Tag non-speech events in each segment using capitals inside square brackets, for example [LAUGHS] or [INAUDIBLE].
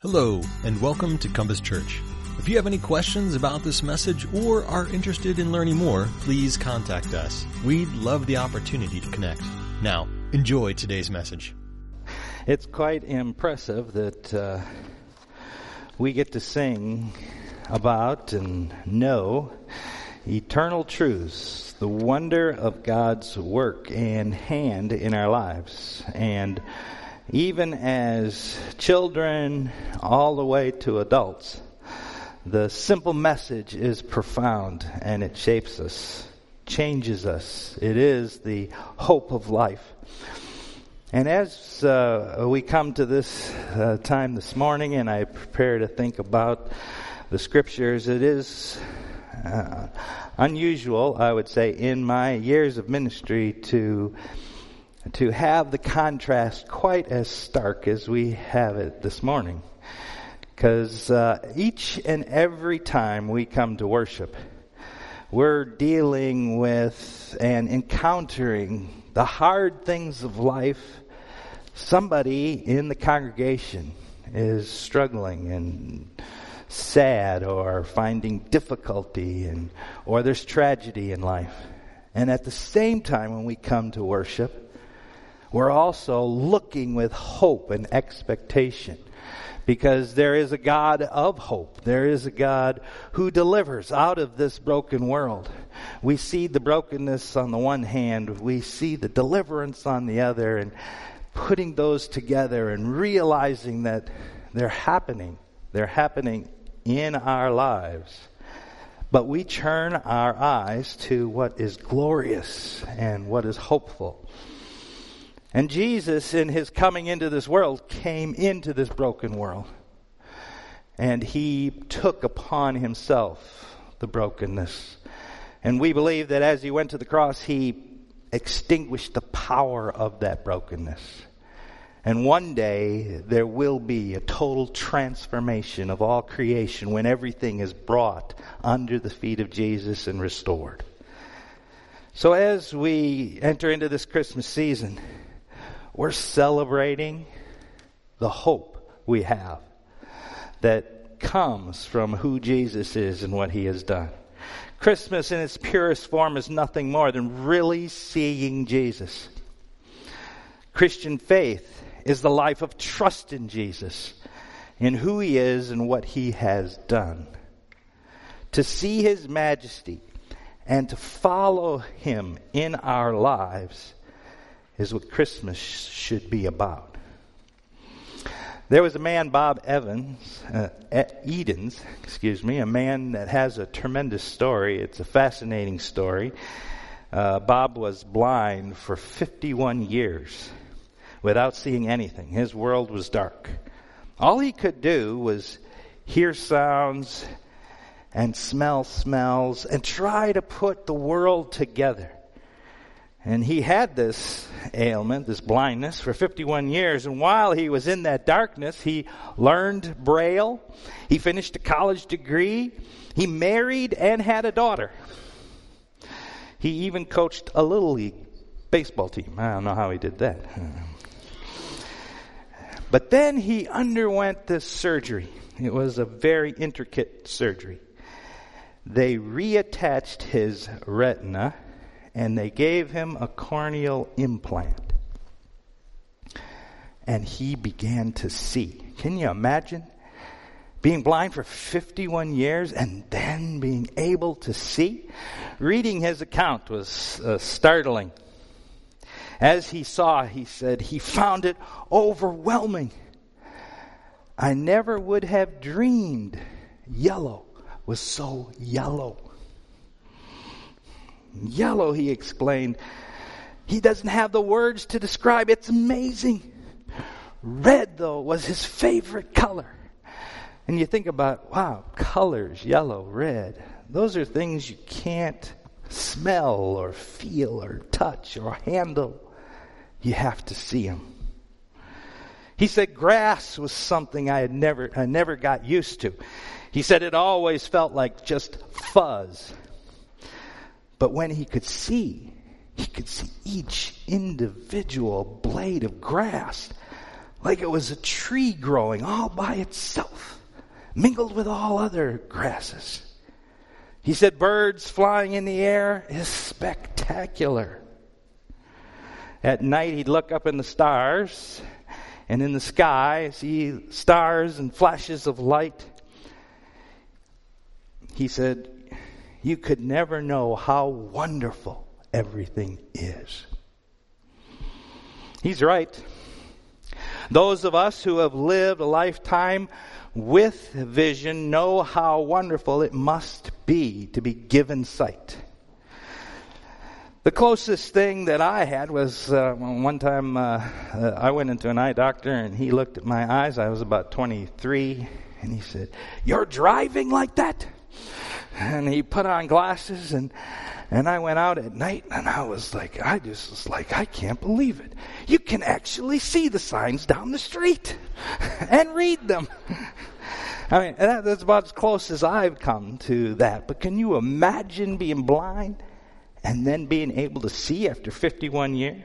Hello, and welcome to Compass Church. If you have any questions about this message or are interested in learning more, please contact us. We'd love the opportunity to connect. Now, enjoy today's message. It's quite impressive that uh, we get to sing about and know eternal truths, the wonder of God's work and hand in our lives. And even as children all the way to adults, the simple message is profound and it shapes us, changes us. It is the hope of life. And as uh, we come to this uh, time this morning and I prepare to think about the scriptures, it is uh, unusual, I would say, in my years of ministry to to have the contrast quite as stark as we have it this morning. Because uh, each and every time we come to worship, we're dealing with and encountering the hard things of life. Somebody in the congregation is struggling and sad or finding difficulty and or there's tragedy in life. And at the same time when we come to worship, we're also looking with hope and expectation because there is a God of hope. There is a God who delivers out of this broken world. We see the brokenness on the one hand, we see the deliverance on the other, and putting those together and realizing that they're happening. They're happening in our lives. But we turn our eyes to what is glorious and what is hopeful. And Jesus, in his coming into this world, came into this broken world. And he took upon himself the brokenness. And we believe that as he went to the cross, he extinguished the power of that brokenness. And one day there will be a total transformation of all creation when everything is brought under the feet of Jesus and restored. So as we enter into this Christmas season, we're celebrating the hope we have that comes from who Jesus is and what he has done. Christmas in its purest form is nothing more than really seeing Jesus. Christian faith is the life of trust in Jesus, in who he is and what he has done. To see his majesty and to follow him in our lives is what Christmas should be about. There was a man, Bob Evans, uh, Edens, excuse me, a man that has a tremendous story. It's a fascinating story. Uh, Bob was blind for 51 years without seeing anything. His world was dark. All he could do was hear sounds and smell smells and try to put the world together. And he had this ailment, this blindness, for 51 years. And while he was in that darkness, he learned Braille. He finished a college degree. He married and had a daughter. He even coached a little league baseball team. I don't know how he did that. But then he underwent this surgery. It was a very intricate surgery. They reattached his retina and they gave him a corneal implant. And he began to see. Can you imagine? Being blind for 51 years and then being able to see? Reading his account was uh, startling. As he saw, he said, he found it overwhelming. I never would have dreamed yellow was so yellow. Yellow, he explained. He doesn't have the words to describe. It's amazing. Red, though, was his favorite color. And you think about, wow, colors, yellow, red. Those are things you can't smell or feel or touch or handle. You have to see them. He said grass was something I had never, I never got used to. He said it always felt like just fuzz. But when he could see, he could see each individual blade of grass like it was a tree growing all by itself, mingled with all other grasses. He said birds flying in the air is spectacular. At night, he'd look up in the stars, and in the sky, see stars and flashes of light. He said, You could never know how wonderful everything is. He's right. Those of us who have lived a lifetime with vision know how wonderful it must be to be given sight. The closest thing that I had was uh, one time uh, uh, I went into an eye doctor and he looked at my eyes. I was about 23 and he said, You're driving like that? And he put on glasses and and I went out at night and I was like, I just was like, I can't believe it. You can actually see the signs down the street [LAUGHS] and read them. I mean, that, that's about as close as I've come to that. But can you imagine being blind and then being able to see after 51 years?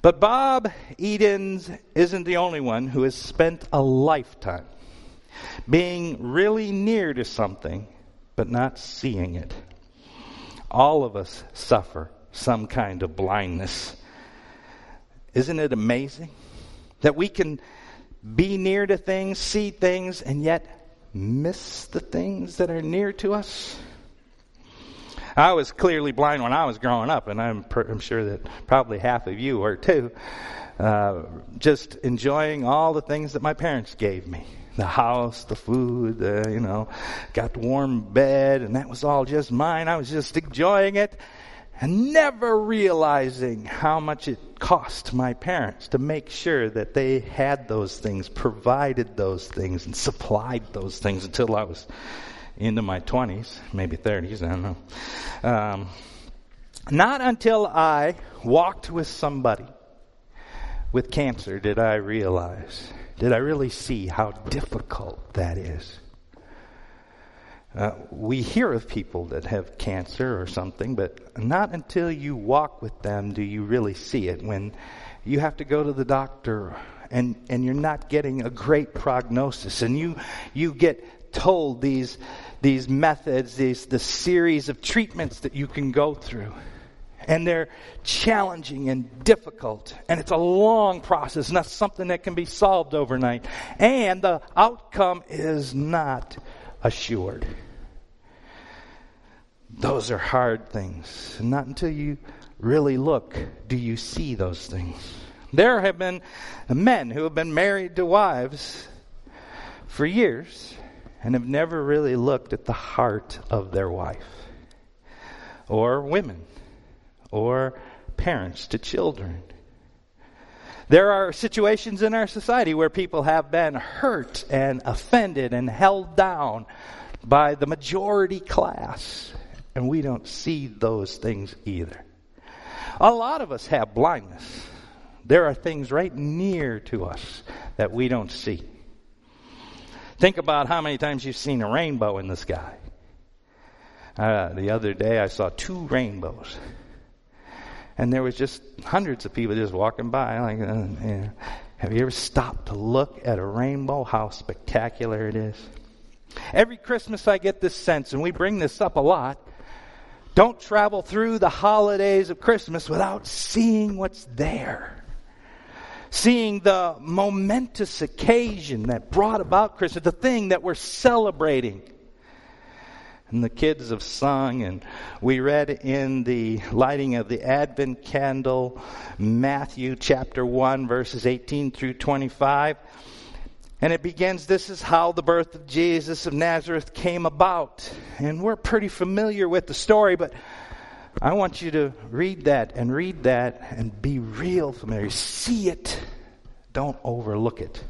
But Bob Edens isn't the only one who has spent a lifetime being really near to something but not seeing it. All of us suffer some kind of blindness. Isn't it amazing that we can be near to things, see things, and yet miss the things that are near to us? I was clearly blind when I was growing up, and I'm, per- I'm sure that probably half of you are too. Uh, just enjoying all the things that my parents gave me [LAUGHS] the house, the food, the, you know, got the warm bed, and that was all just mine. I was just enjoying it and never realizing how much it cost my parents to make sure that they had those things, provided those things, and supplied those things until I was into my 20s, maybe 30s, I don't know. Um, not until I walked with somebody with cancer did I realize did I really see how difficult that is? Uh, we hear of people that have cancer or something, but not until you walk with them do you really see it. When you have to go to the doctor and, and you're not getting a great prognosis, and you, you get told these, these methods, these, the series of treatments that you can go through and they're challenging and difficult. And it's a long process, not something that can be solved overnight. And the outcome is not assured. Those are hard things. And not until you really look do you see those things. There have been men who have been married to wives for years and have never really looked at the heart of their wife. Or women or parents to children. There are situations in our society where people have been hurt and offended and held down by the majority class, and we don't see those things either. A lot of us have blindness. There are things right near to us that we don't see. Think about how many times you've seen a rainbow in the sky. Uh, the other day I saw two rainbows and there was just hundreds of people just walking by. Like, uh, have you ever stopped to look at a rainbow? How spectacular it is! Every Christmas, I get this sense, and we bring this up a lot. Don't travel through the holidays of Christmas without seeing what's there. Seeing the momentous occasion that brought about Christmas, the thing that we're celebrating and the kids have sung, and we read in the lighting of the Advent candle, Matthew chapter 1, verses 18 through 25. And it begins This is how the birth of Jesus of Nazareth came about. And we're pretty familiar with the story, but I want you to read that and read that and be real familiar. See it, don't overlook it.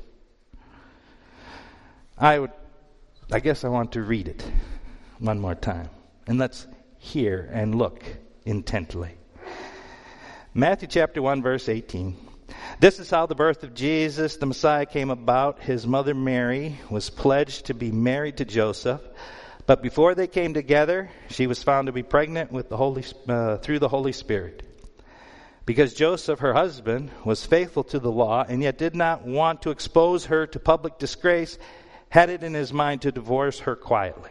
I would, I guess I want to read it one more time. And let's hear and look intently. Matthew chapter 1, verse 18. This is how the birth of Jesus, the Messiah, came about. His mother Mary was pledged to be married to Joseph. But before they came together, she was found to be pregnant with the Holy, uh, through the Holy Spirit. Because Joseph, her husband, was faithful to the law and yet did not want to expose her to public disgrace, had it in his mind to divorce her quietly.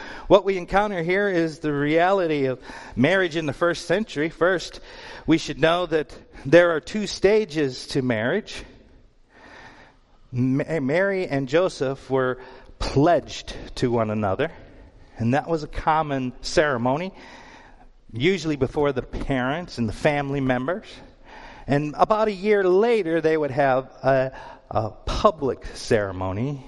What we encounter here is the reality of marriage in the first century. First, we should know that there are two stages to marriage. Mary and Joseph were pledged to one another, and that was a common ceremony, usually before the parents and the family members. And about a year later, they would have a, a public ceremony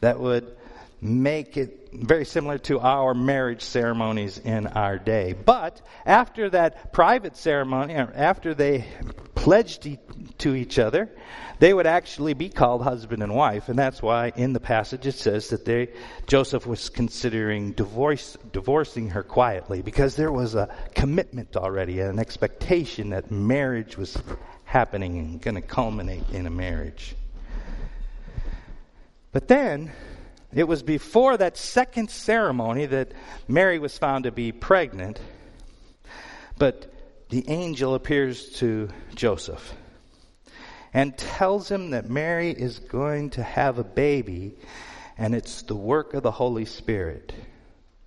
that would make it very similar to our marriage ceremonies in our day. But after that private ceremony, after they pledged to each other, they would actually be called husband and wife, and that's why in the passage it says that they Joseph was considering divorce, divorcing her quietly because there was a commitment already, an expectation that marriage was happening and going to culminate in a marriage. But then it was before that second ceremony that Mary was found to be pregnant, but the angel appears to Joseph and tells him that Mary is going to have a baby, and it's the work of the Holy Spirit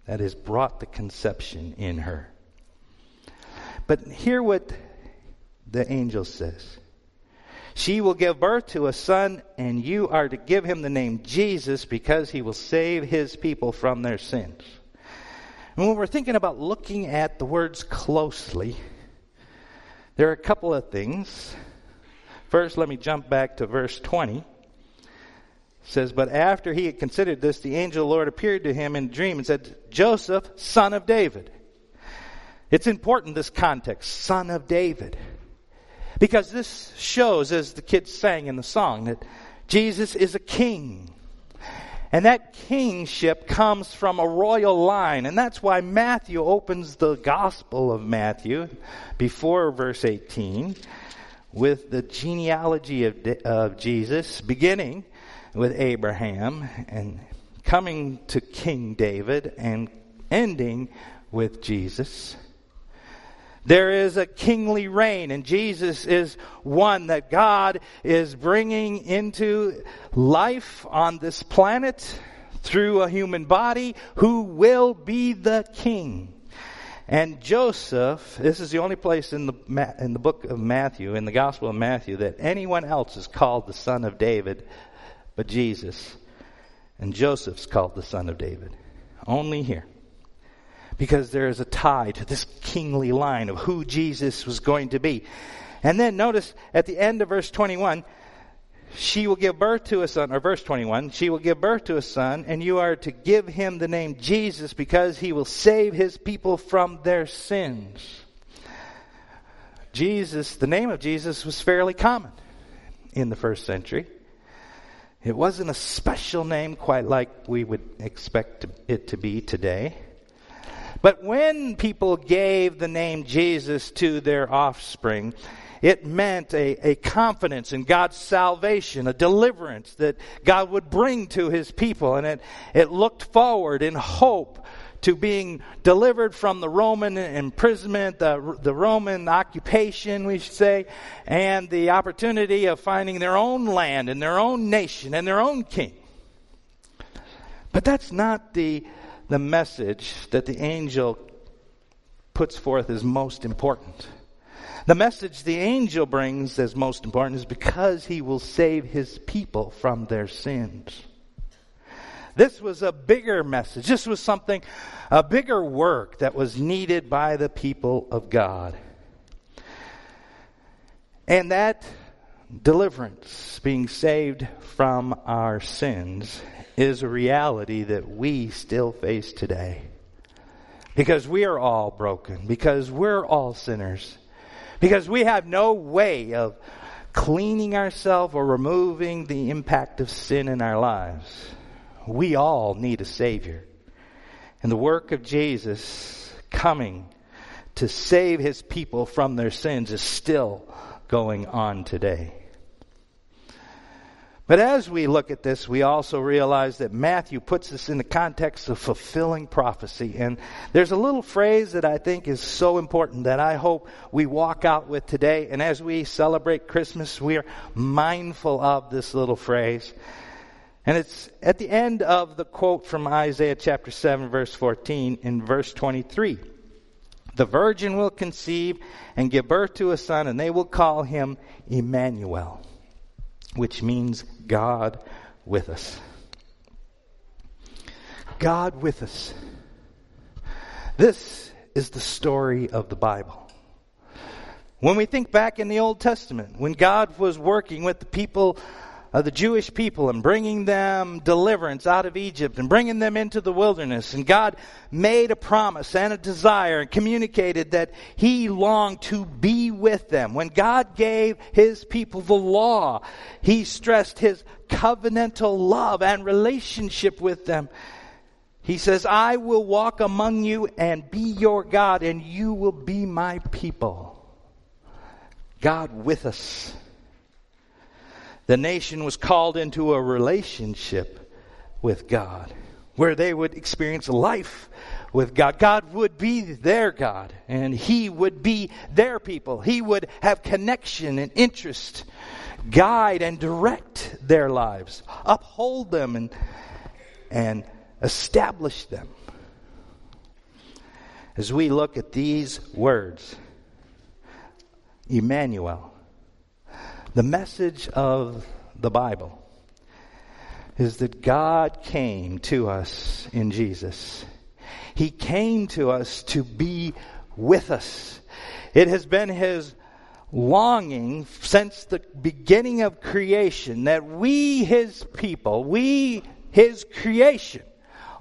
that has brought the conception in her. But hear what the angel says. She will give birth to a son, and you are to give him the name Jesus because he will save his people from their sins. And when we're thinking about looking at the words closely, there are a couple of things First, let me jump back to verse 20. It says, But after he had considered this, the angel of the Lord appeared to him in a dream and said, Joseph, son of David. It's important, this context, son of David. Because this shows, as the kids sang in the song, that Jesus is a king. And that kingship comes from a royal line. And that's why Matthew opens the Gospel of Matthew before verse 18 with the genealogy of, of Jesus, beginning with Abraham and coming to King David and ending with Jesus. There is a kingly reign, and Jesus is one that God is bringing into life on this planet through a human body who will be the king. And Joseph, this is the only place in the, in the book of Matthew, in the Gospel of Matthew, that anyone else is called the son of David but Jesus. And Joseph's called the son of David. Only here. Because there is a tie to this kingly line of who Jesus was going to be. And then notice at the end of verse 21, she will give birth to a son, or verse 21, she will give birth to a son, and you are to give him the name Jesus because he will save his people from their sins. Jesus, the name of Jesus was fairly common in the first century. It wasn't a special name quite like we would expect it to be today. But when people gave the name Jesus to their offspring, it meant a, a confidence in God's salvation, a deliverance that God would bring to his people. And it, it looked forward in hope to being delivered from the Roman imprisonment, the, the Roman occupation, we should say, and the opportunity of finding their own land and their own nation and their own king. But that's not the, the message that the angel puts forth is most important. The message the angel brings as most important is because he will save his people from their sins. This was a bigger message. This was something, a bigger work that was needed by the people of God. And that deliverance, being saved from our sins, is a reality that we still face today. Because we are all broken, because we're all sinners, because we have no way of cleaning ourselves or removing the impact of sin in our lives. We all need a Savior. And the work of Jesus coming to save His people from their sins is still going on today. But as we look at this, we also realize that Matthew puts this in the context of fulfilling prophecy. And there's a little phrase that I think is so important that I hope we walk out with today. And as we celebrate Christmas, we are mindful of this little phrase. And it's at the end of the quote from Isaiah chapter 7, verse 14, in verse 23. The virgin will conceive and give birth to a son, and they will call him Emmanuel which means God with us. God with us. This is the story of the Bible. When we think back in the Old Testament, when God was working with the people of the Jewish people and bringing them deliverance out of Egypt and bringing them into the wilderness. And God made a promise and a desire and communicated that He longed to be with them. When God gave His people the law, He stressed His covenantal love and relationship with them. He says, I will walk among you and be your God and you will be my people. God with us the nation was called into a relationship with God where they would experience life with God. God would be their God and He would be their people. He would have connection and interest, guide and direct their lives, uphold them and, and establish them. As we look at these words, Emmanuel, the message of the Bible is that God came to us in Jesus. He came to us to be with us. It has been His longing since the beginning of creation that we, His people, we, His creation,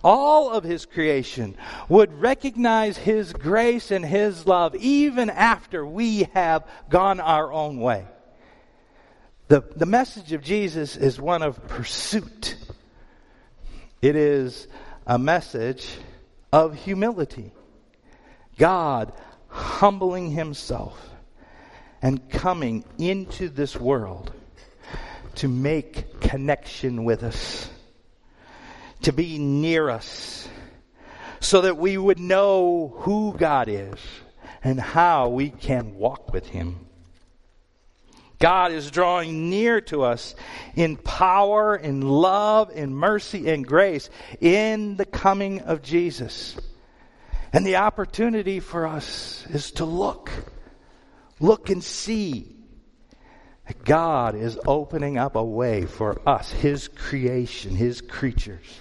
all of His creation, would recognize His grace and His love even after we have gone our own way. The, the message of Jesus is one of pursuit. It is a message of humility. God humbling himself and coming into this world to make connection with us, to be near us, so that we would know who God is and how we can walk with him. God is drawing near to us in power, in love, in mercy, and grace in the coming of Jesus. And the opportunity for us is to look, look and see that God is opening up a way for us, His creation, His creatures,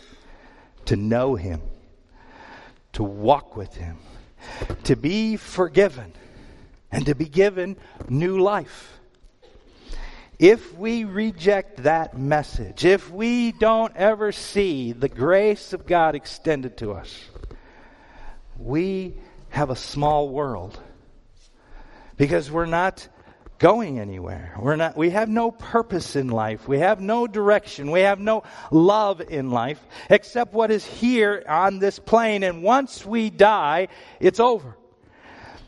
to know Him, to walk with Him, to be forgiven, and to be given new life. If we reject that message, if we don't ever see the grace of God extended to us, we have a small world because we're not going anywhere. We're not, we have no purpose in life. We have no direction. We have no love in life except what is here on this plane. And once we die, it's over.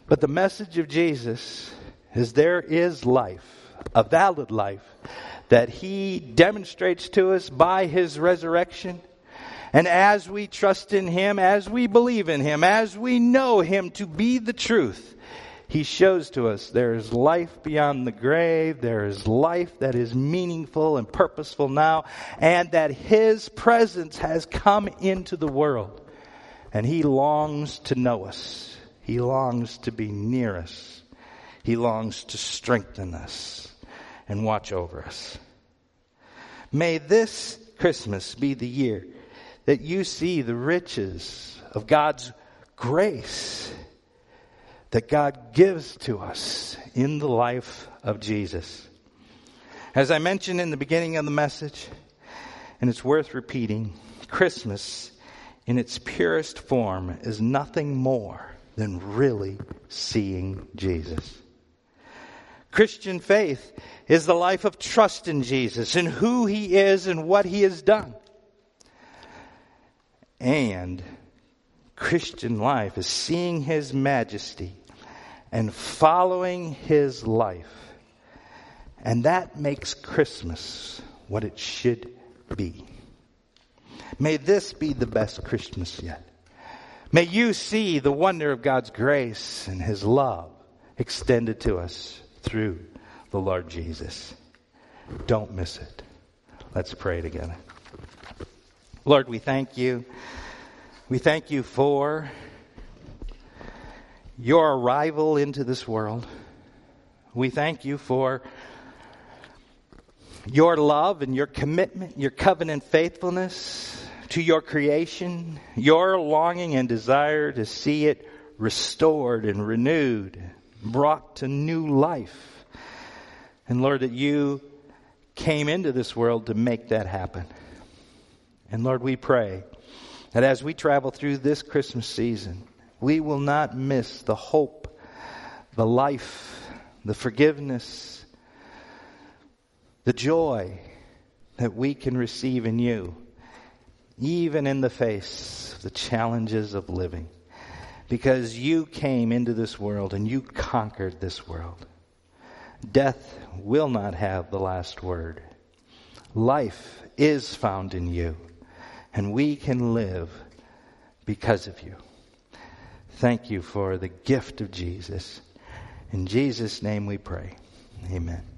But the message of Jesus is there is life a valid life that he demonstrates to us by his resurrection. And as we trust in him, as we believe in him, as we know him to be the truth, he shows to us there is life beyond the grave, there is life that is meaningful and purposeful now, and that his presence has come into the world. And he longs to know us. He longs to be near us. He longs to strengthen us and watch over us. May this Christmas be the year that you see the riches of God's grace that God gives to us in the life of Jesus. As I mentioned in the beginning of the message, and it's worth repeating, Christmas in its purest form is nothing more than really seeing Jesus. Christian faith is the life of trust in Jesus and who he is and what he has done. And Christian life is seeing his majesty and following his life. And that makes Christmas what it should be. May this be the best Christmas yet. May you see the wonder of God's grace and his love extended to us through the Lord Jesus. Don't miss it. Let's pray together. Lord, we thank you. We thank you for your arrival into this world. We thank you for your love and your commitment, your covenant faithfulness to your creation, your longing and desire to see it restored and renewed, brought to new life. And Lord, that you came into this world to make that happen. And Lord, we pray that as we travel through this Christmas season, we will not miss the hope, the life, the forgiveness, the joy that we can receive in you, even in the face of the challenges of living. Because you came into this world and you conquered this world. Death will not have the last word. Life is found in you and we can live because of you. Thank you for the gift of Jesus. In Jesus' name we pray. Amen.